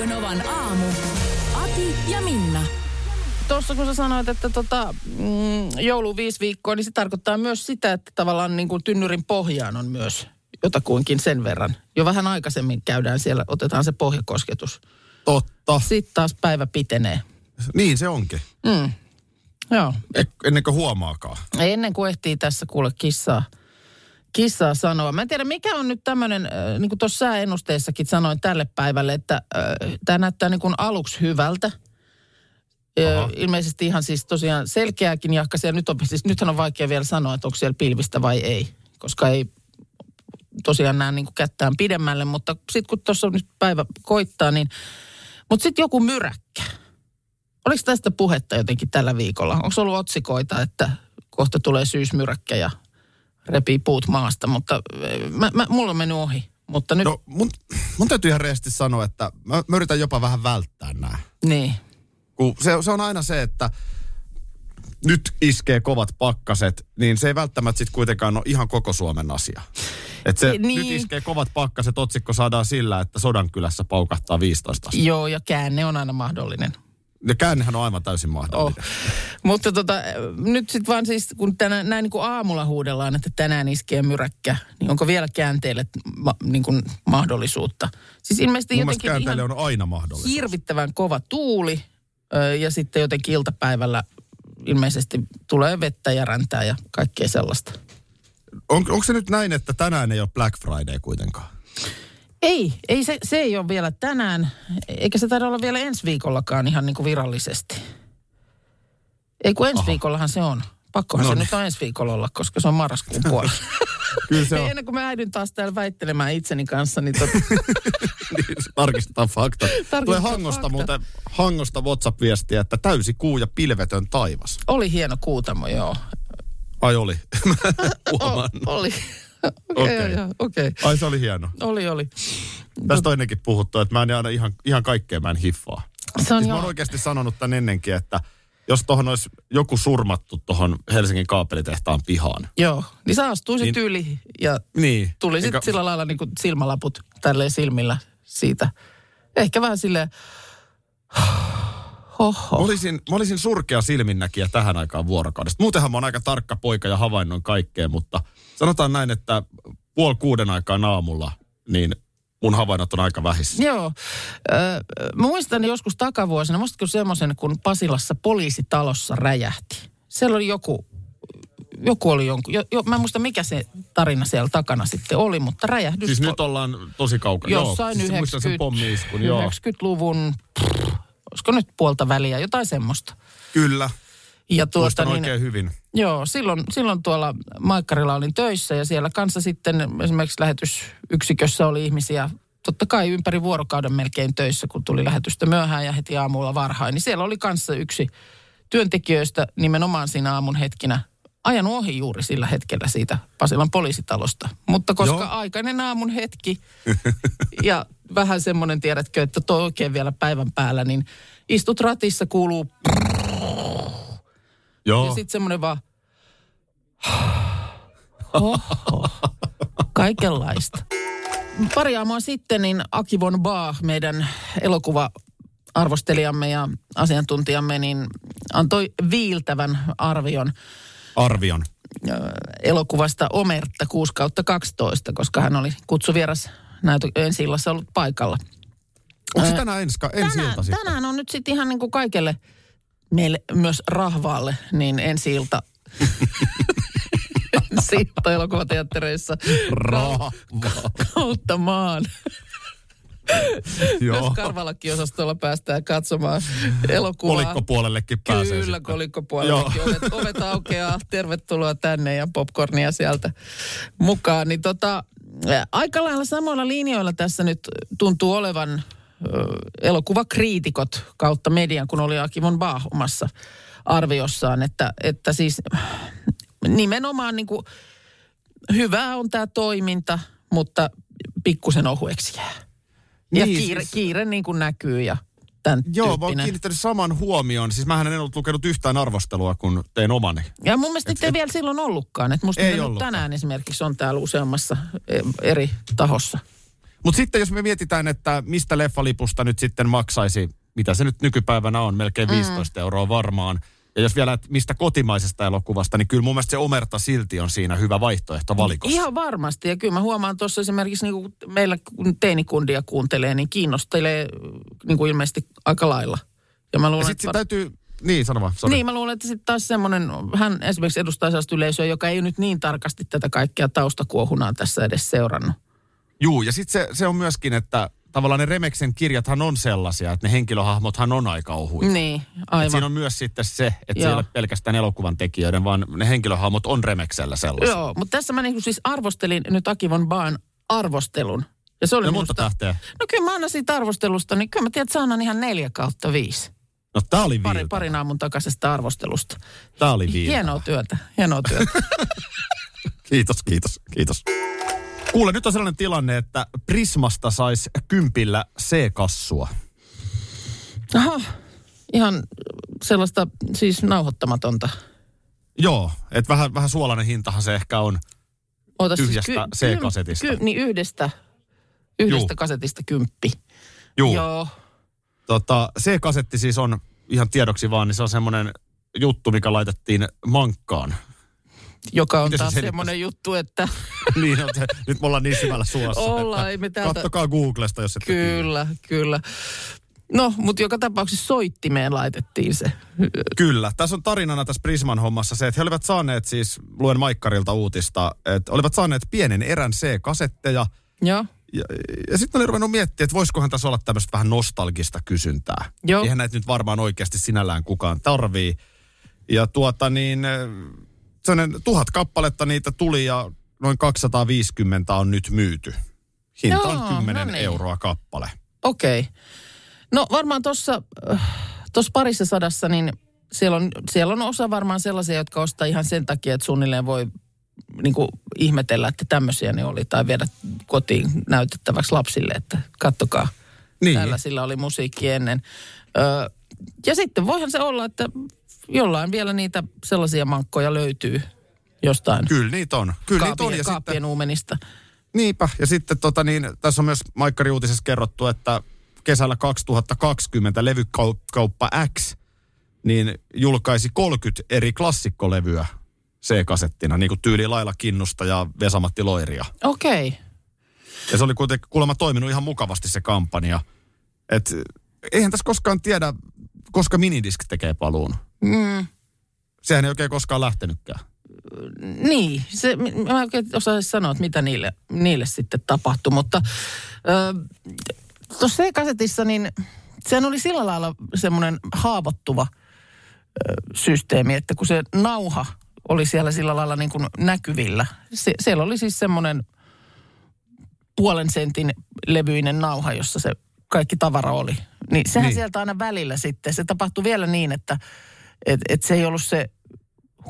Radio Novan aamu. Ati ja Minna. Tuossa kun sä sanoit, että tota, mm, joulu viisi viikkoa, niin se tarkoittaa myös sitä, että tavallaan niin kuin tynnyrin pohjaan on myös jotakuinkin sen verran. Jo vähän aikaisemmin käydään siellä, otetaan se pohjakosketus. Totta. Sitten taas päivä pitenee. Niin se onkin. Mm. Joo. E- ennen kuin huomaakaan. Ennen kuin ehtii tässä kuule kissaa, kissaa sanoa. Mä en tiedä, mikä on nyt tämmöinen, äh, niin kuin tuossa sääennusteessakin sanoin tälle päivälle, että äh, tämä näyttää niin kuin aluksi hyvältä. Ö, ilmeisesti ihan siis tosiaan selkeäkin jahkasia. Nyt on, siis, nythän on vaikea vielä sanoa, että onko siellä pilvistä vai ei, koska ei tosiaan näe niin kuin kättään pidemmälle. Mutta sitten kun tuossa nyt päivä koittaa, niin... Mutta sitten joku myräkkä. Oliko tästä puhetta jotenkin tällä viikolla? Onko ollut otsikoita, että kohta tulee syysmyräkkä ja repii puut maasta, mutta eh, mä, mä, mulla on mennyt ohi. Mutta nyt, No mun, mun täytyy ihan reesti sanoa, että mä, mä yritän jopa vähän välttää nämä. niin. Kun se, se on aina se, että nyt iskee kovat pakkaset, niin se ei välttämättä sitten kuitenkaan ole ihan koko Suomen asia. Et se, Niin. Nyt iskee kovat pakkaset, otsikko saadaan sillä, että Sodankylässä paukahtaa 15 astetta. Joo, ja käänne on aina mahdollinen. Ja käännehän on aivan täysin Oh. mahdollinen. Mutta tota, nyt sitten vaan siis, kun tänään, näin niin kuin aamulla huudellaan, että tänään iskee myräkkä, niin onko vielä käänteelle ma, niin kuin mahdollisuutta? Siis ilmeisesti Mun jotenkin ihan on aina mahdollisuus. hirvittävän kova tuuli ö, ja sitten jotenkin iltapäivällä ilmeisesti tulee vettä ja räntää ja kaikkea sellaista. On, onko se nyt näin, että tänään ei ole Black Friday kuitenkaan? Ei, ei se, se ei ole vielä tänään, eikä se taida olla vielä ensi viikollakaan ihan niin kuin virallisesti. Ei kun ensi Aha. viikollahan se on. Pakkohan No se niin. nyt on ensi viikolla olla, koska se on marraskuun puolella. Kyllä se on. ennen kuin mä äidyn taas täällä väittelemään itseni kanssa, niin tot, Niin, Tarkistetaan fakta. Tulee Hangosta fakta. muuten, Hangosta WhatsApp-viestiä, että täysi kuu ja pilvetön taivas. oli hieno kuutamo, joo. Ai oli. O, oli. Okei. Okei, okay, okei. Ai se oli hieno. Oli, oli. Tästä on ennenkin puhuttu, että mä en aina ihan, ihan kaikkea mä en hiffaa. Se on Siis mä joo. oon oikeasti sanonut tän ennenkin, että jos tohon olisi joku surmattu tohon Helsingin kaapelitehtaan pihaan. Joo, niin sä astuisit Niin- yli ja Niin. tuli sitten Enkä- sillä lailla niin kuin silmälaput tälleen silmillä siitä. Ehkä vähän silleen, Mä Oho. olisin, mä olisin surkea silminnäkijä tähän aikaan vuorokaudesta. Muutenhan mä oon aika tarkka poika ja havainnoin kaikkea, mutta sanotaan näin, että puoli kuuden aikaan aamulla, niin mun havainnot on aika vähissä. Joo. Ö, mä muistan joskus takavuosina, muistatko semmoisen, kun Pasilassa poliisitalossa räjähti? Siellä oli joku, joku oli jonkun, jo, jo, mä en muista mikä se tarina siellä takana sitten oli, mutta räjähdys. Siis nyt ollaan tosi kaukana. jossain joo, siis muistan sen 90, pommi-iskun, joo. 90-luvun, pff, olisiko nyt puolta väliä, jotain semmoista. Kyllä, Ja tuota, muistan niin, oikein hyvin. Joo, silloin, silloin tuolla Maikkarilla olin töissä ja siellä kanssa sitten esimerkiksi lähetysyksikössä oli ihmisiä totta kai ympäri vuorokauden melkein töissä, kun tuli lähetystä myöhään ja heti aamulla varhain. Niin siellä oli kanssa yksi työntekijöistä nimenomaan siinä aamun hetkinä ajanut ohi juuri sillä hetkellä siitä Pasilan poliisitalosta. Mutta koska Joo. Joo. aikainen aamun hetki ja vähän semmoinen, tiedätkö, että toi oikein vielä päivän päällä, niin istut ratissa, kuuluu Joo, ja sitten semmoinen vaan, Oho, kaikenlaista. Pari aamua sitten niin Aki von Baah, meidän elokuva-arvostelijamme ja asiantuntijamme, niin antoi viiltävän arvion arvion. elokuvasta Omerta 6 kautta 12, koska hän oli kutsuvieras näytö ensi illassa ollut paikalla. Onko se Ää, tänään ensi, ensi tänään, ilta sitten? tänään on nyt sitten ihan niin kuin kaikelle meille myös rahvaalle, niin ensi ilta ilta elokuvateattereissa Rahva. kautta maan. Joo. Myös Karvalakki-osastolla päästään katsomaan elokuvaa. Kolikkopuolellekin pääsee Kyllä, sitten. kolikkopuolellekin. Ovet, ovet aukeaa, tervetuloa tänne ja popcornia sieltä mukaan. Niin tota, aika lailla samoilla linjoilla tässä nyt tuntuu olevan elokuvakriitikot kautta median, kun oli Aki von Baah omassa arviossaan, että, että siis nimenomaan niin kuin, hyvää on tämä toiminta, mutta pikkusen ohueksi jää. Ja Niin, kiire, siis- kiire niin kuin näkyy ja tämän Joo, mä oon tyyppinen. kiinnittänyt saman huomioon. Siis mähän en ollut lukenut yhtään arvostelua, kun tein omani. Ja mun mielestä Et- ei et- vielä silloin ollutkaan. Että musta Ei nyt tänään esimerkiksi on täällä useammassa eh, eri tahossa. Mutta sitten jos me mietitään, että mistä leffalipusta nyt sitten maksaisi, mitä se nyt nykypäivänä on, melkein Mm. 15 euroa varmaan. Ja jos vielä, että mistä kotimaisesta elokuvasta, niin kyllä mun mielestä se Omerta silti on siinä hyvä vaihtoehto valikossa. Ihan varmasti. Ja kyllä mä huomaan tuossa esimerkiksi niin kuin meillä kun teinikundia kuuntelee, niin kiinnostelee niin kuin ilmeisesti aika lailla. Ja mä ja luulen, sitten että... sit täytyy, niin sano vaan, sorry. Niin, mä luulen, että sitten taas semmoinen, hän esimerkiksi edustaa sellaista yleisöä, joka ei nyt niin tarkasti tätä kaikkea taustakuohunaa tässä edes seurannut. Juu, ja sitten se, se on myöskin, että tavallaan ne Remeksen kirjathan on sellaisia, että ne henkilöhahmothan on aika ohuita. Niin, Et aivan. siinä on myös sitten se, että Joo. ole pelkästään elokuvan tekijöiden, vaan ne henkilöhahmot on Remeksellä sellaisia. Joo, mutta tässä mä niinku siis arvostelin nyt Aki von Baan arvostelun. Ja se oli Ja monta musta... tähteä. No kyllä mä annan siitä arvostelusta, niin kyllä mä tiedän, että mä annan ihan neljä kautta viisi. No tää oli Pari, viiltä. parin aamun takaisesta arvostelusta. Tää oli viiltä. Hienoa työtä, hienoa työtä. Kiitos, kiitos, kiitos. Kuule, nyt on sellainen tilanne, että Prismasta saisi kympillä C-kassua. Aha, ihan sellaista siis nauhoittamatonta. Joo, että vähän, vähän suolainen hintahan se ehkä on. Ootas, siis Tyhjästä C-kasetista. Ky, niin yhdestä, yhdestä Juu. kasetista kymppi. Juu. Joo. Tota, C-kasetti siis on, ihan tiedoksi vaan, niin se on semmoinen juttu, mikä laitettiin mankkaan. Joka on Miten se taas selittäisi? semmoinen juttu, että niin on se, nyt me ollaan niin syvällä suossa. Ollaan, että ei me täältä- Kattokaa Googlesta, jos et kyllä, kyllä. No, mutta joka tapauksessa soittimeen laitettiin se. Kyllä. Tässä on tarinana tässä Prisman hommassa se, että he olivat saaneet siis, luen Maikkarilta uutista, että olivat saaneet pienen erän C-kasetteja. Joo. Ja, ja sitten oli ruvennut miettimään, että voisikohan tässä olla tämmöistä vähän nostalgista kysyntää. Joo. Eihän näitä nyt varmaan oikeasti sinällään kukaan tarvii. Ja tuota niin, sellainen tuhat kappaletta niitä tuli ja noin 250 on nyt myyty. Hinta Joo, on 10 no niin. euroa kappale. Okei. No varmaan tuossa tuossa parissa sadassa, niin siellä on, siellä on osa varmaan sellaisia, jotka ostaa ihan sen takia, että suunnilleen voi niin kuin ihmetellä, että tämmöisiä ne oli, tai viedä kotiin näytettäväksi lapsille, että kattokaa, Niin. tällaisilla oli musiikki ennen. Ö, ja sitten voihan se olla, että jollain vielä niitä sellaisia mankkoja löytyy jostain Kyllä niitä on. Kyllä niitä on. kaapien, Ja kaappien sitten, uumenista. niinpä. Ja sitten tota niin, tässä on myös Maikkari uutisessa kerrottu, että kesällä 2020 levykauppa X niin julkaisi 30 eri klassikkolevyä C-kasettina, niin kuin tyyli Laila Kinnusta ja Vesamatti Loiria. Okei. Okay. Ja se oli kuitenkin kuulemma toiminut ihan mukavasti se kampanja. Et eihän tässä koskaan tiedä, koska minidisk tekee paluun. Mm. Sehän ei oikein koskaan lähtenytkään. Niin, se, mä en oikein osaa sanoa, että mitä niille, niille sitten tapahtui, mutta tuossa C-kasetissa, niin sehän oli sillä lailla semmoinen haavoittuva ö, systeemi, että kun se nauha oli siellä sillä lailla niin kuin näkyvillä, se, siellä oli siis semmoinen puolen sentin levyinen nauha, jossa se kaikki tavara oli. Niin sehän Niin. sieltä aina välillä sitten, se tapahtui vielä niin, että et, et se ei ollut se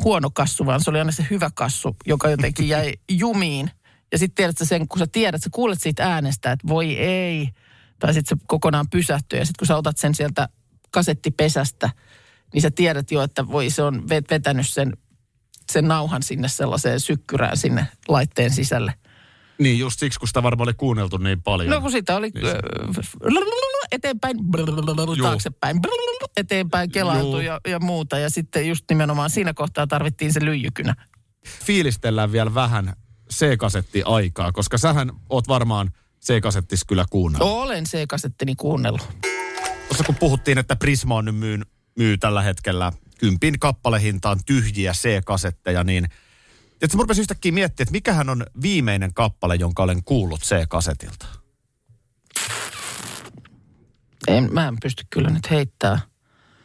huono kassu, vaan se oli aina se hyvä kassu, joka jotenkin jäi jumiin. Ja sitten tiedät sä sen, kun sä tiedät, sä kuulet siitä äänestä, että voi ei, tai sitten se kokonaan pysähtyy. Ja sitten kun sä otat sen sieltä kasettipesästä, niin sä tiedät jo, että voi se on vet- vetänyt sen, sen nauhan sinne sellaiseen sykkyrään sinne laitteen sisälle. Niin just siksi, kun sitä varmaan oli kuunneltu niin paljon. No kun sitä oli Niin ö, eteenpäin, Juu. taaksepäin, eteenpäin kelailtu ja, ja muuta. Ja sitten just nimenomaan siinä kohtaa tarvittiin se lyijykynä. Fiilistellään vielä vähän C-kasetti-aikaa, koska sähän oot varmaan C-kasettis kyllä kuunnellut. Olen C-kasettini kuunnellut. Tuossa kun puhuttiin, että Prisma on nyt myy, myy tällä hetkellä kympin kappalehintaan tyhjiä C-kasetteja, niin että mä rupesin yhtäkkiä miettimään, että mikähän on viimeinen kappale, jonka olen kuullut C-kasetilta. En, mä en pysty kyllä nyt heittää.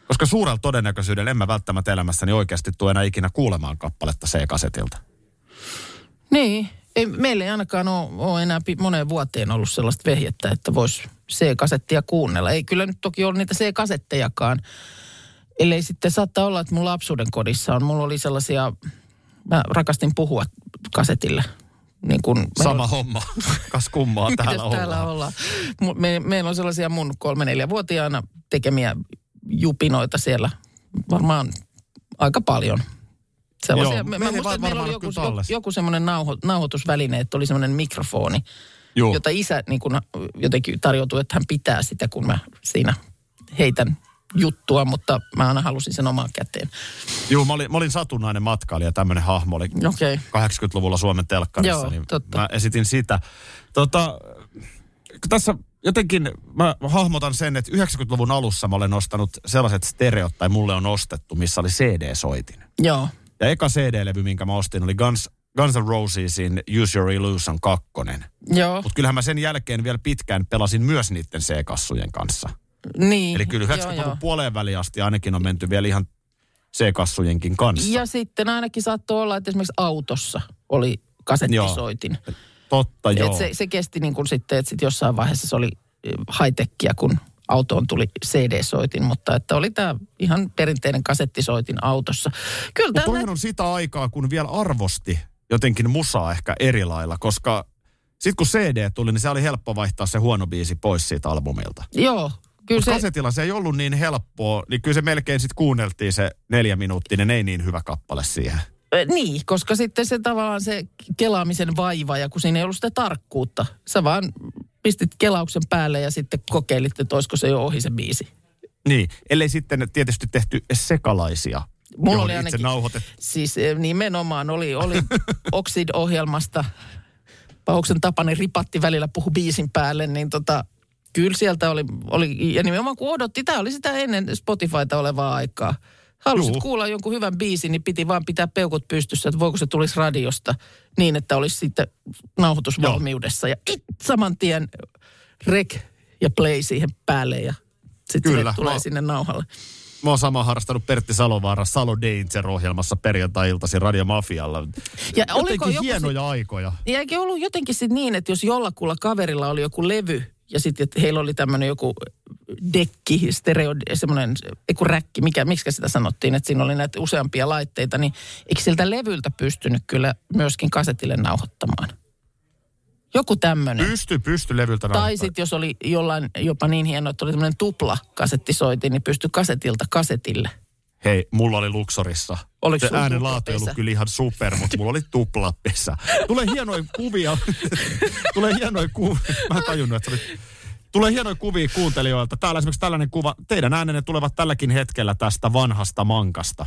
Koska suurella todennäköisyydellä en mä välttämättä elämässäni oikeasti tule enää ikinä kuulemaan kappaletta C-kasetilta. Niin, Ei, meillä ei ainakaan ole, ole enää moneen vuoteen ollut sellaista vehjettä, että voisi C-kasettia kuunnella. Ei kyllä nyt toki ole niitä C-kasettejakaan. Ellei sitten saattaa olla, että mun lapsuuden kodissa on. Mulla oli sellaisia, mä rakastin puhua kasetille. Niin kuin, Sama homma. Kas kummaa täällä ollaan. täällä ollaan? Me, meillä on sellaisia mun kolme-neljä-vuotiaana tekemiä jupinoita siellä. Varmaan aika paljon. Sellaisia, Joo, mä, mä muistan, että meillä oli joku, joku, semmoinen nauho, nauhoitusväline, että oli semmoinen mikrofoni, Juu. jota isä niin kun, jotenkin tarjoutui, että hän pitää sitä, kun mä siinä heitän juttua, mutta mä aina halusin sen omaan käteen. Juu, mä olin, mä olin satunnainen matkailija, tämmöinen hahmo oli. Okay. 80-luvulla Suomen telkkarissa, Joo, niin totta. mä esitin sitä. Tota, tässä jotenkin mä hahmotan sen, että 90-luvun alussa mä olen ostanut sellaiset stereot, tai mulle on ostettu, missä oli CD-soitin. Joo. Ja eka CD-levy, minkä mä ostin, oli Guns, Guns N' Rosesin Use Your Illusion 2. Joo. Mutta kyllähän mä sen jälkeen vielä pitkään pelasin myös niiden C-kassujen kanssa. Niin. Eli kyllä joo, 90-luvun joo. puoleen väliin asti ainakin on menty vielä ihan C-kassujenkin kanssa. Ja sitten ainakin saattoi olla, että esimerkiksi autossa oli kasettisoitin. Totta, Et joo. se, se kesti niin kuin sitten, että sitten jossain vaiheessa se oli high kun autoon tuli CD-soitin, mutta että oli tämä ihan perinteinen kasettisoitin autossa. Kyllä tämä toihan on sitä aikaa, kun vielä arvosti jotenkin musaa ehkä eri lailla, koska sitten kun CD tuli, niin se oli helppo vaihtaa se huono biisi pois siitä albumilta. joo, kyllä se, kasetilla se ei ollut niin helppoa, niin kyllä se melkein sitten kuunneltiin se neljä minuuttinen, ei niin hyvä kappale siihen. Niin, koska sitten se tavallaan se kelaamisen vaiva ja kun siinä ei ollut sitä tarkkuutta. Sä vaan pistit kelauksen päälle ja sitten kokeilit, että olisiko se jo ohi se biisi. Niin, ellei sitten tietysti tehty sekalaisia, Mulla oli itse ainakin, nauhoitet. siis eh, nimenomaan oli, oli Oxid-ohjelmasta, Pahuksen Tapani ripatti välillä puhu biisin päälle, niin tota, kyllä sieltä oli, oli, ja nimenomaan kun odotti, tämä oli sitä ennen Spotifyta olevaa aikaa. Halusit Juu. kuulla jonkun hyvän biisin, niin piti vaan pitää peukut pystyssä, että voiko se tulisi radiosta niin, että olisi sitten nauhoitusvalmiudessa. Ja it, saman tien rek ja play siihen päälle ja sitten Kyllä, tulee mä- sinne nauhalle. Mä oon sama harrastanut Pertti Salovaara Salo Danger-ohjelmassa perjantai-iltaisin Radio Mafialla. Ja oliko Jotenkin joku hienoja aikoja. Ja eikö ollut jotenkin sit niin, että jos jollakulla kaverilla oli joku levy ja sitten että heillä oli tämmöinen joku dekki, stereo, semmoinen, joku räkki, mikä, miksi sitä sanottiin, että siinä oli näitä useampia laitteita, niin eikö siltä levyltä pystynyt kyllä myöskin kasetille nauhoittamaan? Joku tämmöinen. Pysty, pysty levyltä Tai sitten jos oli jollain jopa niin hieno, että oli tämmöinen tupla kasettisoitin, niin pystyi kasetilta kasetille. Hei, mulla oli Luxorissa. Oliko se äänen laatu ei ollut kyllä ihan super, mutta mulla oli tuplapesä. Tulee hienoja kuvia. Tulee hienoja kuvia. Mä en tajunnut, että se oli... Tulee hienoja kuvia kuuntelijoilta. Täällä esimerkiksi tällainen kuva. Teidän äänenne tulevat tälläkin hetkellä tästä vanhasta mankasta.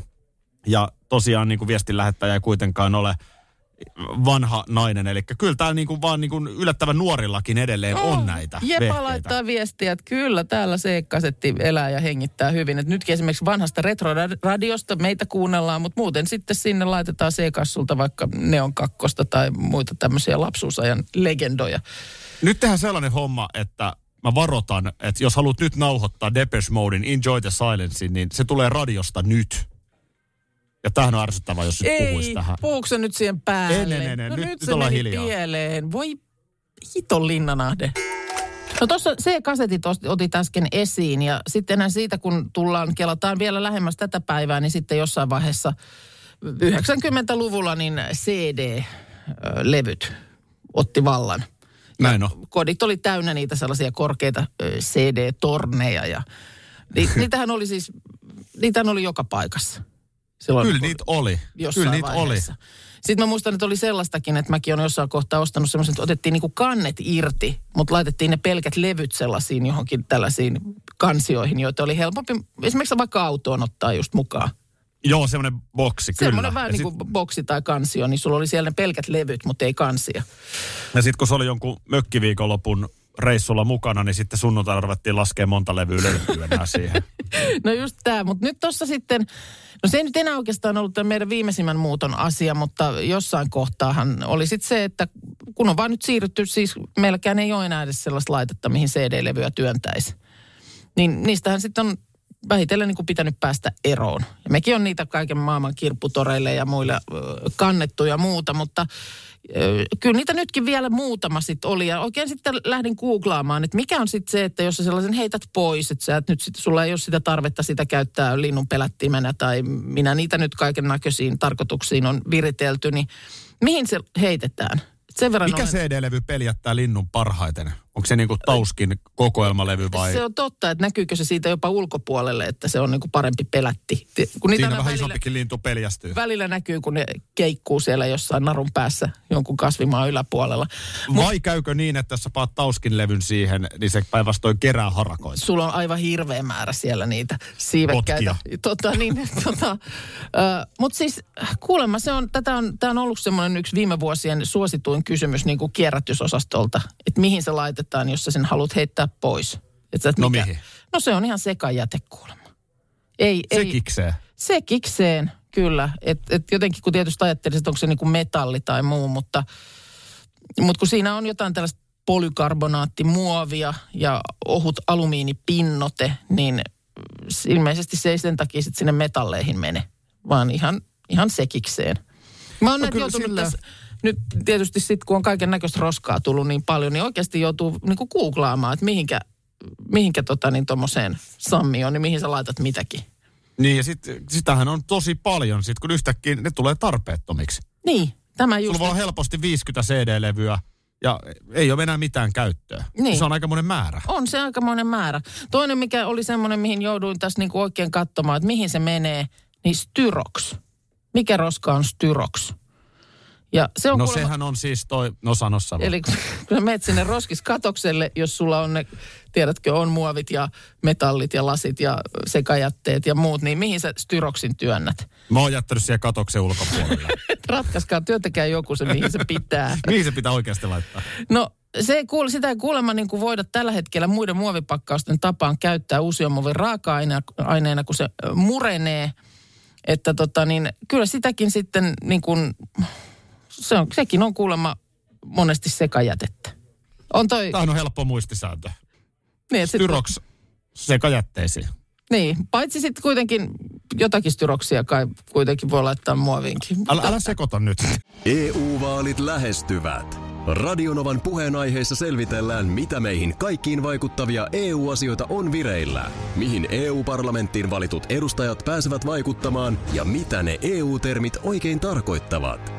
Ja tosiaan niin kuin viestin lähettäjä ei kuitenkaan ole vanha nainen. Eli kyllä täällä niin kuin vaan niin kuin yllättävän nuorillakin edelleen on näitä Jepa vehkeitä. laittaa viestiä, että kyllä täällä se kasetti elää ja hengittää hyvin. Et nytkin esimerkiksi vanhasta retroradiosta meitä kuunnellaan, mutta muuten sitten sinne laitetaan C-kassulta vaikka Neon kakkosta tai muita tämmöisiä lapsuusajan legendoja. Nyt tehdään sellainen homma, että mä varotan, että jos haluat nyt nauhoittaa Depeche Modein Enjoy the Silence, niin se tulee radiosta nyt. Ja tämähän on ärsyttävää, jos nyt puhuisi Ei, tähän. puhuuko se nyt siihen päälle? En, en, en, en. No Nyt- nyt, se meni hiljaa. pieleen. Voi hiton linnanahde. No tuossa C-kasetit ost- otit äsken esiin ja sitten enää siitä, kun tullaan, kelataan vielä lähemmäs tätä päivää, niin sitten jossain vaiheessa 90-luvulla niin CD-levyt otti vallan. Näin on. Kodit oli täynnä niitä sellaisia korkeita CD-torneja ja ni, niitähän oli siis, niitähän oli joka paikassa. Silloin, Kyllä niitä oli. Kyllä niitä oli. Sitten mä muistan, että oli sellaistakin, että mäkin olen jossain kohtaa ostanut semmoisen, että otettiin niinku kannet irti, mutta laitettiin ne pelkät levyt sellaisiin johonkin tällaisiin kansioihin, joita oli helpompi esimerkiksi vaikka autoon ottaa just mukaan. Joo, semmoinen boksi, kyllä. Semmoinen vähän ja niin kuin boksi tai kansio, niin sulla oli siellä ne pelkät levyt, mutta ei kansia. Ja sitten kun se oli jonkun mökkiviikonlopun reissulla mukana, niin sitten sunnuntaina ruvettiin laskea monta levyä löytyy enää siihen. No just tämä, mutta nyt tuossa sitten, no se ei nyt enää oikeastaan ollut tämän meidän viimeisimmän muuton asia, mutta jossain kohtaahan oli sitten se, että kun on vaan nyt siirrytty, siis meilläkään ei ole enää edes sellaista laitetta, mihin CD-levyä työntäisi. Niin niistähän sitten on vähitellen niin kuin pitänyt päästä eroon. Ja mekin on niitä kaiken maailman kirpputoreille ja muille kannettu ja muuta, mutta kyllä niitä nytkin vielä muutama sitten oli. Ja oikein sitten lähdin googlaamaan, että mikä on sitten se, että jos sä sellaisen heität pois, että sä et nyt sit, sulla ei ole sitä tarvetta sitä käyttää linnun pelättimenä tai minä niitä nyt kaiken näköisiin tarkoituksiin on viritelty, niin mihin se heitetään? Sen verran Mikä olen- CD-levy peli jättää linnun parhaiten? Onko se niinku Tauskin kokoelmalevy vai? Se on totta, että näkyykö se siitä jopa ulkopuolelle, että se on niin kuin parempi pelätti. Ti- Kun niitä Siinä vähän välillä, isompikin lintu peljästyy. välillä näkyy, kun ne keikkuu siellä jossain narun päässä jonkun kasvimaan yläpuolella. Vai käykö niin, että jos sä paat Tauskin levyn siihen, niin se päinvastoin kerää harakoita? Sulla on aivan hirveä määrä siellä niitä siivekkäitä. Tota, niin, tota, Mutta siis kuulemma se on, tätä on, tämä on ollut semmoinen yksi viime vuosien suosituin kysymys niin kuin kierrätysosastolta, että mihin se laitetaan, jos sä sen haluat heittää pois. Et sä, et No mihin? No se on ihan sekajäte kuulemma. Ei, Se ei, kiksee. Se kikseen, kyllä. Et, et jotenkin kun tietysti ajattelisin, että onko se niin kuin metalli tai muu, mutta, mutta kun siinä on jotain tällaista polykarbonaattimuovia ja ohut alumiinipinnote, niin ilmeisesti se ei sen takia sit sinne metalleihin mene, vaan ihan, ihan sekikseen. Mä oon No näitä joutunut sillä- tässä, nyt tietysti sitten kun on kaiken näköistä roskaa tullut niin paljon, niin oikeasti joutuu niin kuin googlaamaan, että mihinkä, mihinkä tota niin tommoseen sammioon, niin mihin sä laitat mitäkin. Niin ja sit, sitähän on tosi paljon, sit kun yhtäkkiä ne tulee tarpeettomiksi. Niin, tämä just. Sulla voi olla helposti 50 CD-levyä ja ei ole enää mitään käyttöä. Niin. Se on aikamoinen määrä. On se aikamoinen määrä. Toinen, mikä oli semmoinen, mihin jouduin tässä niinku oikein katsomaan, että mihin se menee, niin styroks. Mikä roska on styroks? Ja se on No kuulemma- sehän on siis toi, no sano sano. Eli kun sä menet sinne roskiskatokselle, jos sulla on ne, tiedätkö, on muovit ja metallit ja lasit ja sekajätteet ja muut, niin mihin sä styroksin työnnät? Mä oon jättänyt siellä katoksen ulkopuolelle. Ratkaiskaa, työntekää joku se, mihin se pitää. Mihin se pitää oikeasti laittaa? No se ei kuule, sitä ei kuulemma niin kuin voida tällä hetkellä muiden muovipakkausten tapaan käyttää uusiomuovin raaka-aineena, kun se murenee. Että tota niin, kyllä sitäkin sitten niin kuin, se on, sekin on kuulemma monesti sekajätettä. On toi, Tämä on helppo muistisääntö. niin, että sit, Styroks sekajätteisiin. niin, paitsi sitten kuitenkin jotakin styroksia kai kuitenkin voi laittaa muoviinkin. Älä, älä sekoita nyt. EU-vaalit lähestyvät. Radionovan puheenaiheessa selvitellään, mitä meihin kaikkiin vaikuttavia EU-asioita on vireillä, mihin EU-parlamenttiin valitut edustajat pääsevät vaikuttamaan ja mitä ne EU-termit oikein tarkoittavat.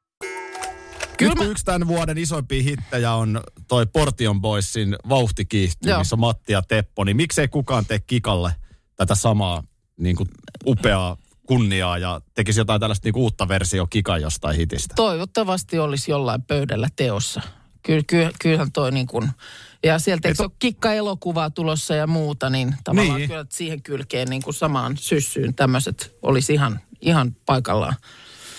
Nyt kun yksi tämän vuoden isoimpia hittejä on toi Portion Boysin Vauhti kiihtyy, Joo. missä on Matti ja Teppo, niin miksei kukaan tee Kikalle tätä samaa niin kuin upeaa kunniaa ja tekisi jotain tällaista niin uutta versio Kikan jostain hitistä. Toivottavasti olisi jollain pöydällä teossa. Ky, ky, kyllähän toi niin kuin, ja sieltä eikö Et se ole kikka-elokuvaa tulossa ja muuta, niin tavallaan Niin. kyllä siihen kylkeen niin kuin samaan syssyyn tämmöiset olisi ihan, ihan paikallaan.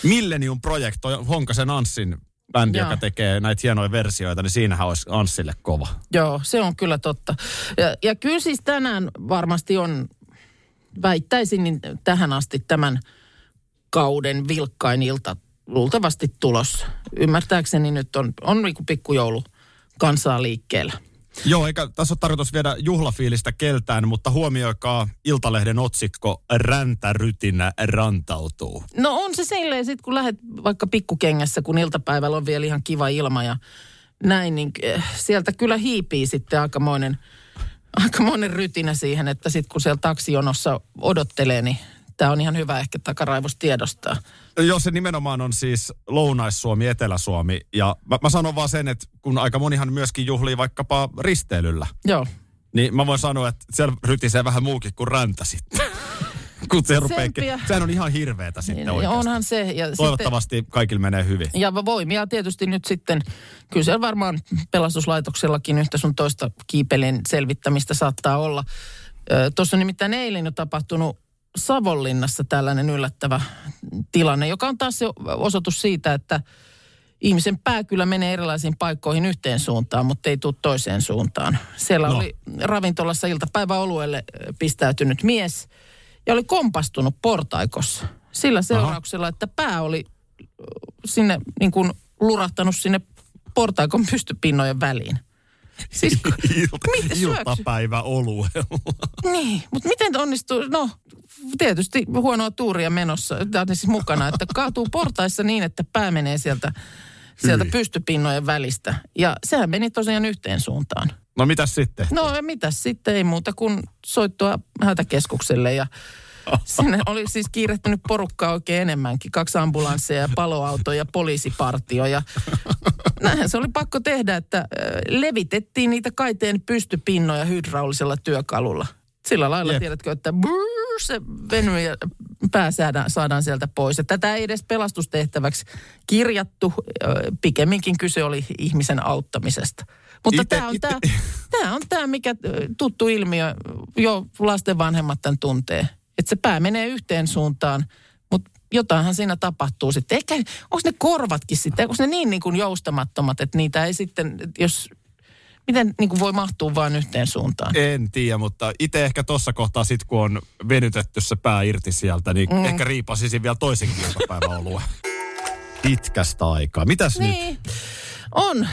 Millennium Project, toi Honkasen Anssin bändi, Joo. joka tekee näitä hienoja versioita, niin siinähän olisi Anssille kova. Joo, se on kyllä totta. Ja, ja kyllä siis tänään varmasti on, väittäisin niin tähän asti tämän kauden vilkkain ilta luultavasti tulossa. Ymmärtääkseni nyt on, on niin pikkujoulu kansaa liikkeellä. Joo, eikä tässä ole tarkoitus viedä juhlafiilistä keltään, mutta huomioikaa Iltalehden otsikko Räntärytinä rantautuu. No on se silleen sit kun lähdet vaikka pikkukengässä, kun iltapäivällä on vielä ihan kiva ilma ja näin, niin eh, sieltä kyllä hiipii sitten aikamoinen, aikamoinen rytinä siihen, että sitten kun siellä taksijonossa odottelee, niin Tämä on ihan hyvä ehkä takaraivos tiedostaa. Joo, se nimenomaan on siis Lounais-Suomi, Etelä-Suomi. Ja mä, mä sanon vaan sen, että kun aika monihan myöskin juhlii vaikkapa risteilyllä, Joo. niin mä voin sanoa, että siellä rytisee vähän muukin kuin räntä sitten. kun se rupeaa, sehän on ihan hirveetä sitten Ja oikeasti. onhan se. Ja Toivottavasti kaikille menee hyvin. Sitten, ja voimia tietysti nyt sitten, kyllä siellä varmaan pelastuslaitoksellakin yhtä sun toista kiipelin selvittämistä saattaa olla. Tuossa on nimittäin eilen jo tapahtunut Savonlinnassa tällainen yllättävä tilanne, joka on taas se osoitus siitä, että ihmisen pää kyllä menee erilaisiin paikkoihin yhteen suuntaan, mutta ei tule toiseen suuntaan. Siellä No. oli ravintolassa iltapäiväolueelle pistäytynyt mies ja oli kompastunut portaikossa. Sillä seurauksella, että pää oli sinne niin kuin lurahtanut sinne portaikon pystypinnojen väliin. Siis, miten syöksy? Iltapäivä oluella. Niin, mutta miten onnistuu? No, tietysti huonoa tuuria menossa, tämä on siis mukana, että kaatuu portaissa niin, että pää menee sieltä, sieltä Hyi. pystypinnojen välistä. Ja sehän meni tosiaan yhteen suuntaan. No mitäs sitten? No mitäs sitten, ei muuta kuin soittua hätäkeskukselle ja sinne oli siis kiirehtynyt porukkaa oikein enemmänkin. Kaksi ambulanssia ja paloauto ja poliisipartio ja näinhän se oli pakko tehdä, että levitettiin niitä kaiteen pystypinnoja hydraulisella työkalulla. Sillä lailla Jep. tiedätkö, että brrr, se venyy ja pää saadaan, saadaan sieltä pois. Ja tätä ei edes pelastustehtäväksi kirjattu, pikemminkin kyse oli ihmisen auttamisesta. Mutta Ite- tämä on tämä, tämä on tämä, mikä tuttu ilmiö, jo lasten vanhemmat tämän tuntee. Että se pää menee yhteen suuntaan, mutta jotainhan siinä tapahtuu sitten. Eikä, onko ne korvatkin sitten, onko ne niin, niin kuin joustamattomat, että niitä ei sitten, jos, miten niin kuin voi mahtua vain yhteen suuntaan? En tiedä, mutta itse ehkä tuossa kohtaa sit kun on venytetty se pää irti sieltä, niin mm. ehkä riipasisin vielä toisenkin iltapäivän oluen. Pitkästä aikaa. Mitäs nyt? Niin, on.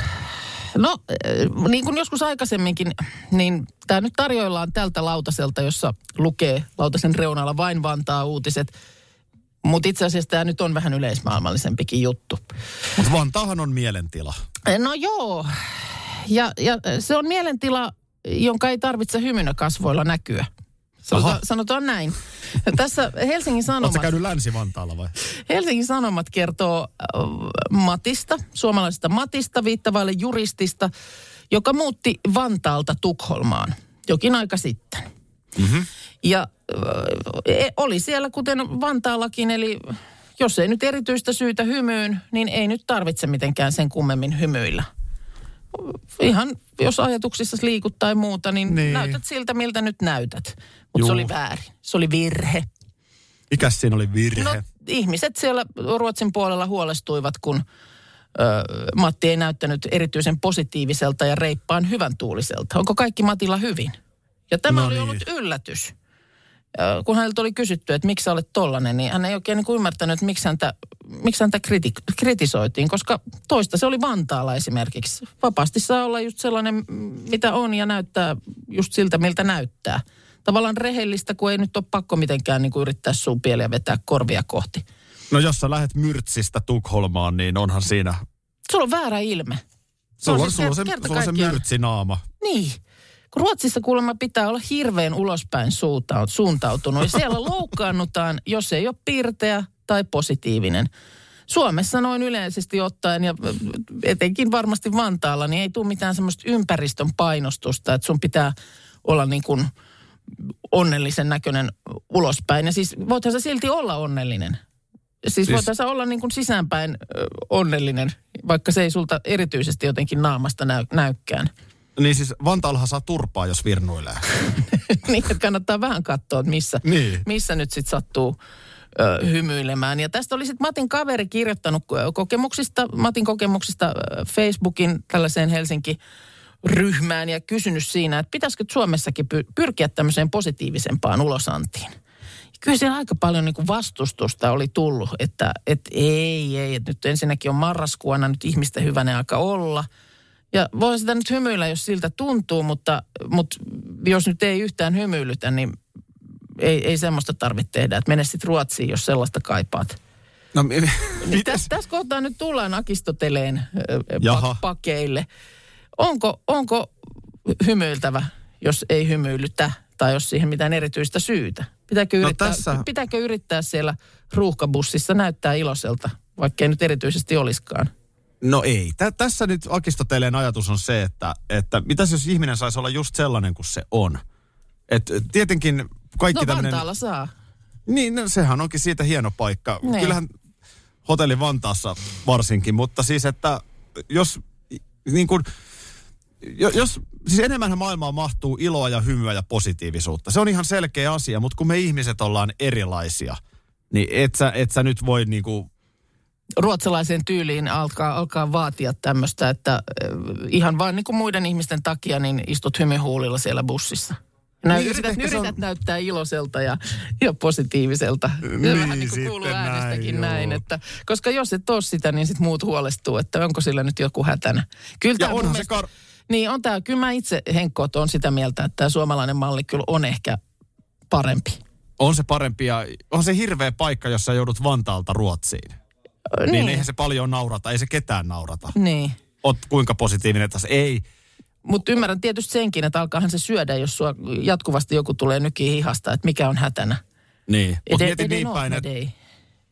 No, äh, niin kuin joskus aikaisemminkin, niin tämä nyt tarjoillaan tältä lautaselta, jossa lukee lautasen reunalla vain Vantaa uutiset. Mutta itse asiassa tämä nyt on vähän yleismaailmallisempikin juttu. Mutta Vantaahan on mielentila. No joo, ja, ja se on mielentila, jonka ei tarvitse hymynä kasvoilla näkyä. Sanotaan, sanotaan näin. Tässä Helsingin Oletko Sanomat, käynyt Länsi-Vantaalla vai? Helsingin Sanomat kertoo äh, Matista, suomalaisesta Matista, viittavaille juristista, joka muutti Vantaalta Tukholmaan jokin aika sitten. Mm-hmm. Ja äh, oli siellä kuten Vantaallakin, eli jos ei nyt erityistä syytä hymyyn, niin ei nyt tarvitse mitenkään sen kummemmin hymyillä. Ihan, jos ajatuksissa liikut tai muuta, niin, Niin. näytät siltä, miltä nyt näytät. Mutta se oli väärin. Se oli virhe. Mikäs siinä oli virhe? No ihmiset siellä Ruotsin puolella huolestuivat, kun ö, Matti ei näyttänyt erityisen positiiviselta ja reippaan hyvän tuuliselta. Onko kaikki Matilla hyvin? Ja tämä No oli niin. ollut yllätys. Kun häneltä oli kysytty, että miksi sä olet tollanen, niin hän ei oikein niin kuin ymmärtänyt, että miksi häntä, miksi häntä kriti- kritisoitiin, koska toista se oli Vantaalla esimerkiksi. Vapaasti saa olla just sellainen, mitä on ja näyttää just siltä, miltä näyttää. Tavallaan rehellistä, kun ei nyt ole pakko mitenkään niin kuin yrittää suupieliä ja vetää korvia kohti. No jos sä lähdet Myrtsistä Tukholmaan, niin onhan siinä... Sulla on väärä ilme. Sulla on, siis sulla on se, sulla on se myrtsinaama. Niin. Kun Ruotsissa kuulemma pitää olla hirveän ulospäin suunta- suuntautunut. Ja siellä loukkaannutaan, jos ei ole piirteä tai positiivinen. Suomessa noin yleisesti ottaen ja etenkin varmasti Vantaalla, niin ei tule mitään semmoista ympäristön painostusta, että sun pitää olla niin kuin onnellisen näköinen ulospäin. Ja siis voithan sä silti olla onnellinen. Siis, Siis- voithan sä olla niin kuin sisäänpäin onnellinen, vaikka se ei sulta erityisesti jotenkin naamasta näy, näykään. Niin siis Vantaallahan saa turpaa, jos virnuilee. niin, että kannattaa vähän katsoa, että missä, Niin. missä nyt sitten sattuu ö, hymyilemään. Ja tästä oli sitten Matin kaveri kirjoittanut kokemuksista, Matin kokemuksista Facebookin tällaiseen Helsinki ryhmään ja kysynyt siinä, että pitäisikö Suomessakin py- pyrkiä tämmöiseen positiivisempaan ulosantiin. Kyllä siellä aika paljon niin kuin vastustusta oli tullut, että, että ei, ei, että nyt ensinnäkin on marraskuuna nyt ihmisten hyvänen aika olla. Ja voi sitä nyt hymyillä, jos siltä tuntuu, mutta, mutta jos nyt ei yhtään hymyilytä, niin ei, ei semmoista tarvitse tehdä. Että mene sitten Ruotsiin, jos sellaista kaipaat. No Niin tässä, tässä kohtaa nyt tullaan Akistoteleen Jaha. pak, pakeille. Onko, onko hymyiltävä, jos ei hymyilytä tai jos siihen mitään erityistä syytä? Pitääkö No yrittää, tässä- pitääkö yrittää siellä ruuhkabussissa näyttää iloiselta, vaikka ei nyt erityisesti olisikaan? No ei. Tä, tässä nyt Akistoteleen ajatus on se, että, että mitäs jos ihminen saisi olla just sellainen kuin se on. Et tietenkin kaikki No tämmöinen... Vantaalla saa. Niin, no, sehän onkin siitä hieno paikka. Niin. Kyllähän hotelli Vantaassa varsinkin, mutta siis että jos niin kuin, jo- jos, siis enemmän maailmaan mahtuu iloa ja hymyä ja positiivisuutta. Se on ihan selkeä asia, mutta kun me ihmiset ollaan erilaisia, niin et sä, et sä nyt voi niin kuin, ruotsalaiseen tyyliin alkaa, alkaa vaatia tämmöistä, että äh, ihan vain niin kuin muiden ihmisten takia niin istut hymyhuulilla siellä bussissa. Näy, Niin, yrität, se on- yrität näyttää iloiselta ja, ja positiiviselta. Se Niin, vähän niin kuin kuuluu näin, äänestäkin näin. joo. Että, koska jos et ole sitä, niin sit muut huolestuu, että onko sillä nyt joku hätänä. Kyllä ja mun onhan se mielestä- kar- Niin on tämä, kyllä mä itse Henkkoot on sitä mieltä, että tämä suomalainen malli kyllä on ehkä parempi. on se parempi ja on se hirveä paikka, jos sä joudut Vantaalta Ruotsiin. Niin, niin eihän se paljon naurata, ei se ketään naurata. Niin. Oot kuinka positiivinen tässä. Ei, Mutta ymmärrän tietysti senkin, että alkaahan se syödä, jos sua jatkuvasti joku tulee nykiin hihasta, että mikä on hätänä. niin. Mutta Ede- mietin niin päin, että.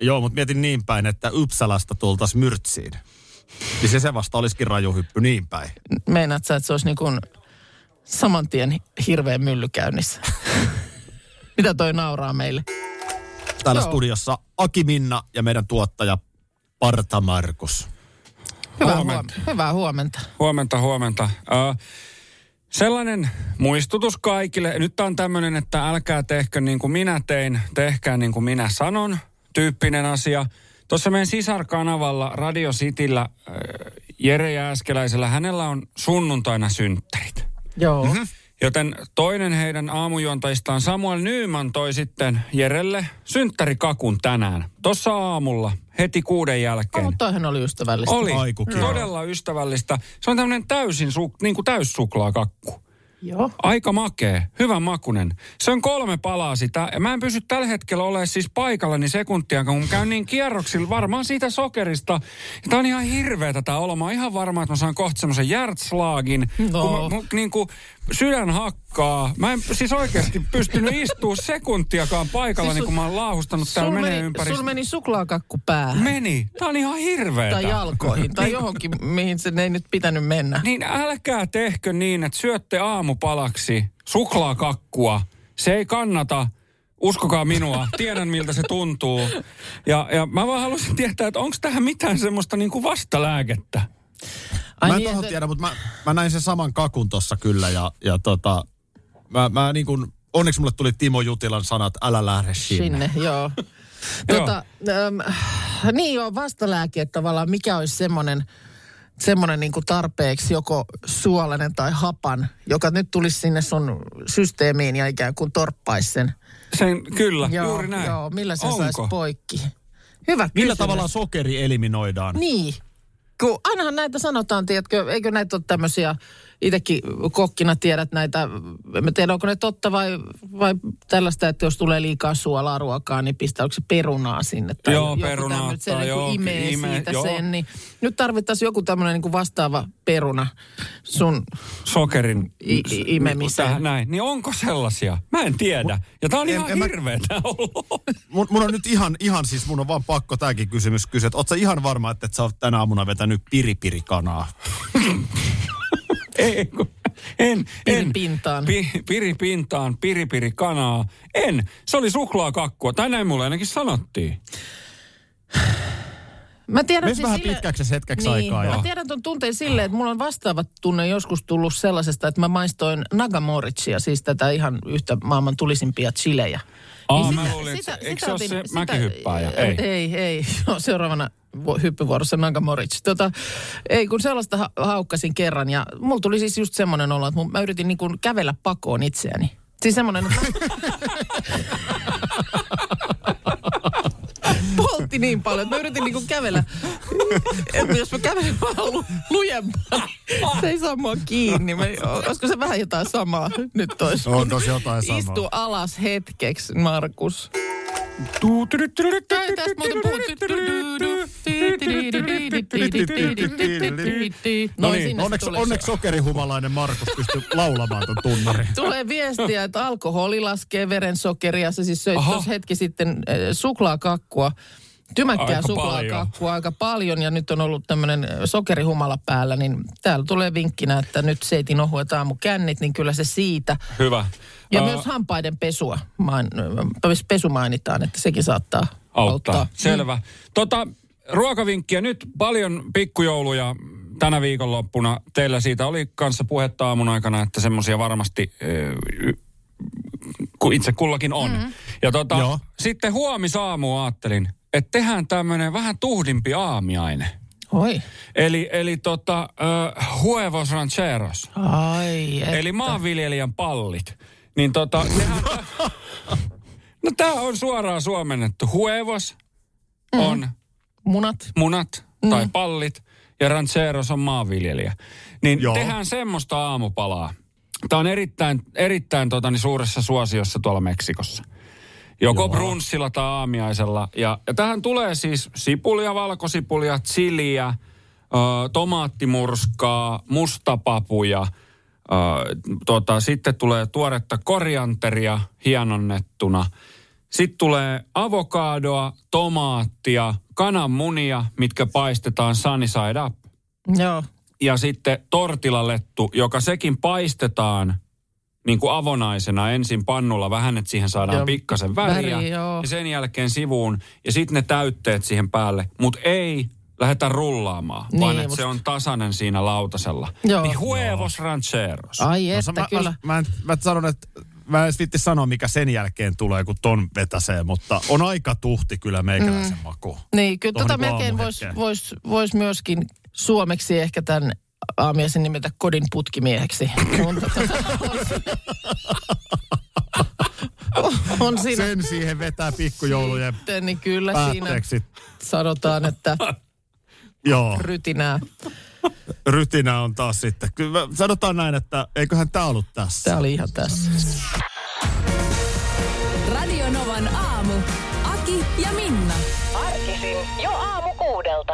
Joo, mutta mietin niin päin, että Uppsalasta tultaisiin Myrtsiin. Niin se, se vasta olisikin raju hyppy niin päin. Meinaat sä, että se olisi niin kuin saman tien hirveä mylly käynnissä? Mitä toi nauraa meille? Täällä Joo. studiossa Aki Minna ja meidän tuottaja Parta Markus. Hyvää Huomenta. huomenta. Hyvää huomenta. Huomenta, huomenta. Uh, sellainen muistutus kaikille. Nyt on tämmöinen, että älkää tehkö niin kuin minä tein, tehkää niin kuin minä sanon, tyyppinen asia. Tuossa meidän sisarkanavalla Radio Cityllä äh, Jere Jääskeläisellä, hänellä on sunnuntaina synttärit. Joo. Mhm. Mm-hmm. Joten toinen heidän aamujuontajistaan Samuel Nyyman toi sitten Jerelle synttärikakun tänään. Tuossa aamulla, heti kuuden jälkeen. Oh, toihan oli ystävällistä. Oli. Aiku kiva. Todella ystävällistä. Se on tämmöinen täysin su, niin kuin täyssuklaakakku. Joo. Aika makea, hyvän makunen. Se on kolme palaa sitä. Ja mä en pysy tällä hetkellä olemaan siis paikallani sekuntia, kun mä käyn niin kierroksilla varmaan siitä sokerista. Ja tää on ihan hirveetä tää olo. Mä oon ihan varma, että mä saan kohta semmoisen järtslaagin. No. Kun mä, mun, niin kuin sydän hakkaa. Mä en siis oikeasti pystynyt istua sekuntiakaan paikalla, Siis niin kun mä oon lauhustanut täällä menee meni, ympäri. sul meni suklaakakku päähän. Meni. Tää on ihan hirveetä. Tai jalkoihin. Tai johonkin, mihin se ei nyt pitänyt mennä. Niin älkää tehkö niin, että syötte aamupalaksi suklaakakkua. Se ei kannata. Uskokaa minua, tiedän miltä se tuntuu. Ja, ja mä vaan haluaisin tietää, että onko tähän mitään semmoista niinku vastalääkettä? Ai mä en niin, tohon että- tiedä, mutta mä, mä näin sen saman kakun tossa kyllä ja, ja tota, mä, mä niin kuin, onneksi mulle tuli Timo Jutilan sanat, älä lähde sinne. Sinne, joo. tota, äm, niin joo, vastalääke että tavallaan, mikä olisi semmoinen, semmoinen niin tarpeeksi joko suolainen tai hapan, joka nyt tulisi sinne sun systeemiin ja ikään kuin torppaisi sen. Sen, kyllä, Joo, juuri näin. joo millä se saisi poikki? Hyvä Millä kysymys. tavalla sokeri eliminoidaan? Niin. Kun ainahan näitä sanotaan, tiedätkö, eikö näitä ole tämmöisiä, itsekin kokkina tiedät näitä, en tiedä onko ne totta vai, vai tällaista, että jos tulee liikaa suolaa ruokaa, niin pistää, onko se perunaa sinne? Tai Joo, joku perunaa Se tai niin joo, imee ime- siitä joo. sen, niin nyt tarvittaisiin joku tämmöinen niin kuin vastaava peruna sun Sokerin I- i- imemiseen. Tähän näin. Niin onko sellaisia? Mä en tiedä. Ja tää on En- ihan en mä- tää olo. Mun, mun on nyt ihan, ihan siis, mun on vaan pakko tääkin kysymys kysyä, että oot sä ihan varma, että et sä oot tänä aamuna vetänyt piripirikanaa? Ei, kun- en, en. Piripintaan. Pi, piripintaan, piripiri kanaa. En. Se oli suklaakakkua. Tai näin mulle ainakin sanottiin. Mä tiedän Mene vähän pitkäksi hetkeksi niin, aikaa. Mä Ja... tiedän tuon tunteen silleen, että mulla on vastaava tunne joskus tullut sellaisesta, että mä maistoin nagamoricia, siis tätä ihan yhtä maailman tulisimpia chilejä. Aa, Niin mä sitä- luulin, että sitä- se, eikö sitä se ole otin- se sitä- mäkihyppääjä? Ei, Ei. ei. ei. No, seuraavana vu- hyppyvuorossa Nagamoric. Tota, ei, kun sellaista ha- haukkasin kerran ja mulla tuli siis just semmoinen olo, että mä yritin niin kuin kävellä pakoon itseäni. Siis semmoinen, että poltti niin paljon, että mä yritin niinku kävellä. Että jos mä kävelen vaan lu, lujempaa, se ei saa mua kiinni. Mä, olisiko se vähän jotain samaa nyt tois? On tosi jotain samaa. Istu alas hetkeksi, Markus. Tästä muuten. No niin, Onneksi, onneksi sokerihumalainen Markus pystyy laulamaan ton tunnarin. Tulee viestiä, että alkoholi laskee verensokeria. Se siis söi hetki sitten äh, suklaakakkua. Tymäkkää suklaakakkua aika paljon ja nyt on ollut tämmöinen sokerihumala päällä, niin täällä tulee vinkkinä, että nyt seitin ohuet aamukännit, niin kyllä se siitä. Hyvä. Ja Ää, myös hampaiden pesua, main, äh, pesu mainitaan, että sekin saattaa auttaa. auttaa. Selvä. Tota, ruokavinkkiä nyt paljon pikkujouluja tänä viikonloppuna. Teillä siitä oli kanssa puhetta aamun aikana, että semmoisia varmasti ku itse kullakin on. Mm-hmm. Ja tota, Joo. sitten huomisaamu ajattelin, että tehdään tämmöinen vähän tuhdimpi aamiaine. Oi. Eli, eli tota, ö, huevos rancheros. Ai, että. Eli maanviljelijän pallit. Niin tota, nehän, no tää on suoraan suomennettu. Huevos on Munat. munat tai pallit ja rancheros on maanviljelijä. Niin Joo. tehdään semmoista aamupalaa. Tämä on erittäin, erittäin tota, niin suuressa suosiossa tuolla Meksikossa. Joko Joo. brunssilla tai aamiaisella. Ja, ja tähän tulee siis sipulia, valkosipulia, chiliä, ö, tomaattimurskaa, mustapapuja. Ö, tota, sitten tulee tuoretta korianteria hienonnettuna. Sitten tulee avokadoa, tomaattia, kananmunia, mitkä paistetaan sunny side up. Joo. Ja sitten tortilalettu, joka sekin paistetaan niin kuin avonaisena ensin pannulla vähän, että siihen saadaan Joo, pikkasen väriä. väri, joo. ja sen jälkeen sivuun. Ja sitten ne täytteet siihen päälle. Mutta ei lähdetä rullaamaan, Niin, vaan että se on tasainen siinä lautasella. Joo. Niin huevos rancheros. Ai No, että, mä, kyllä. Mä, mä, en, mä sanon, että mä en edes viitti sanoa, mikä sen jälkeen tulee, kun ton vetäsee, mutta on aika tuhti kyllä meikäläisen mm. maku. Niin, kyllä Tuohon tota niinku melkein voisi vois, vois myöskin suomeksi ehkä tämän aamiaisen nimetä kodin putkimieheksi. Mutta tota, on, on siinä Sen siihen vetää pikkujoulujen sitten, niin kyllä siinä päätteeksi. sanotaan, että Joo, rytinää. rytinä on taas sitten. Kyllä, sanotaan näin, että eiköhän tämä ollut tässä. Tämä oli ihan tässä. Radio Novan aamu. Aki ja Minna. Arkisin jo aamu kuudelta.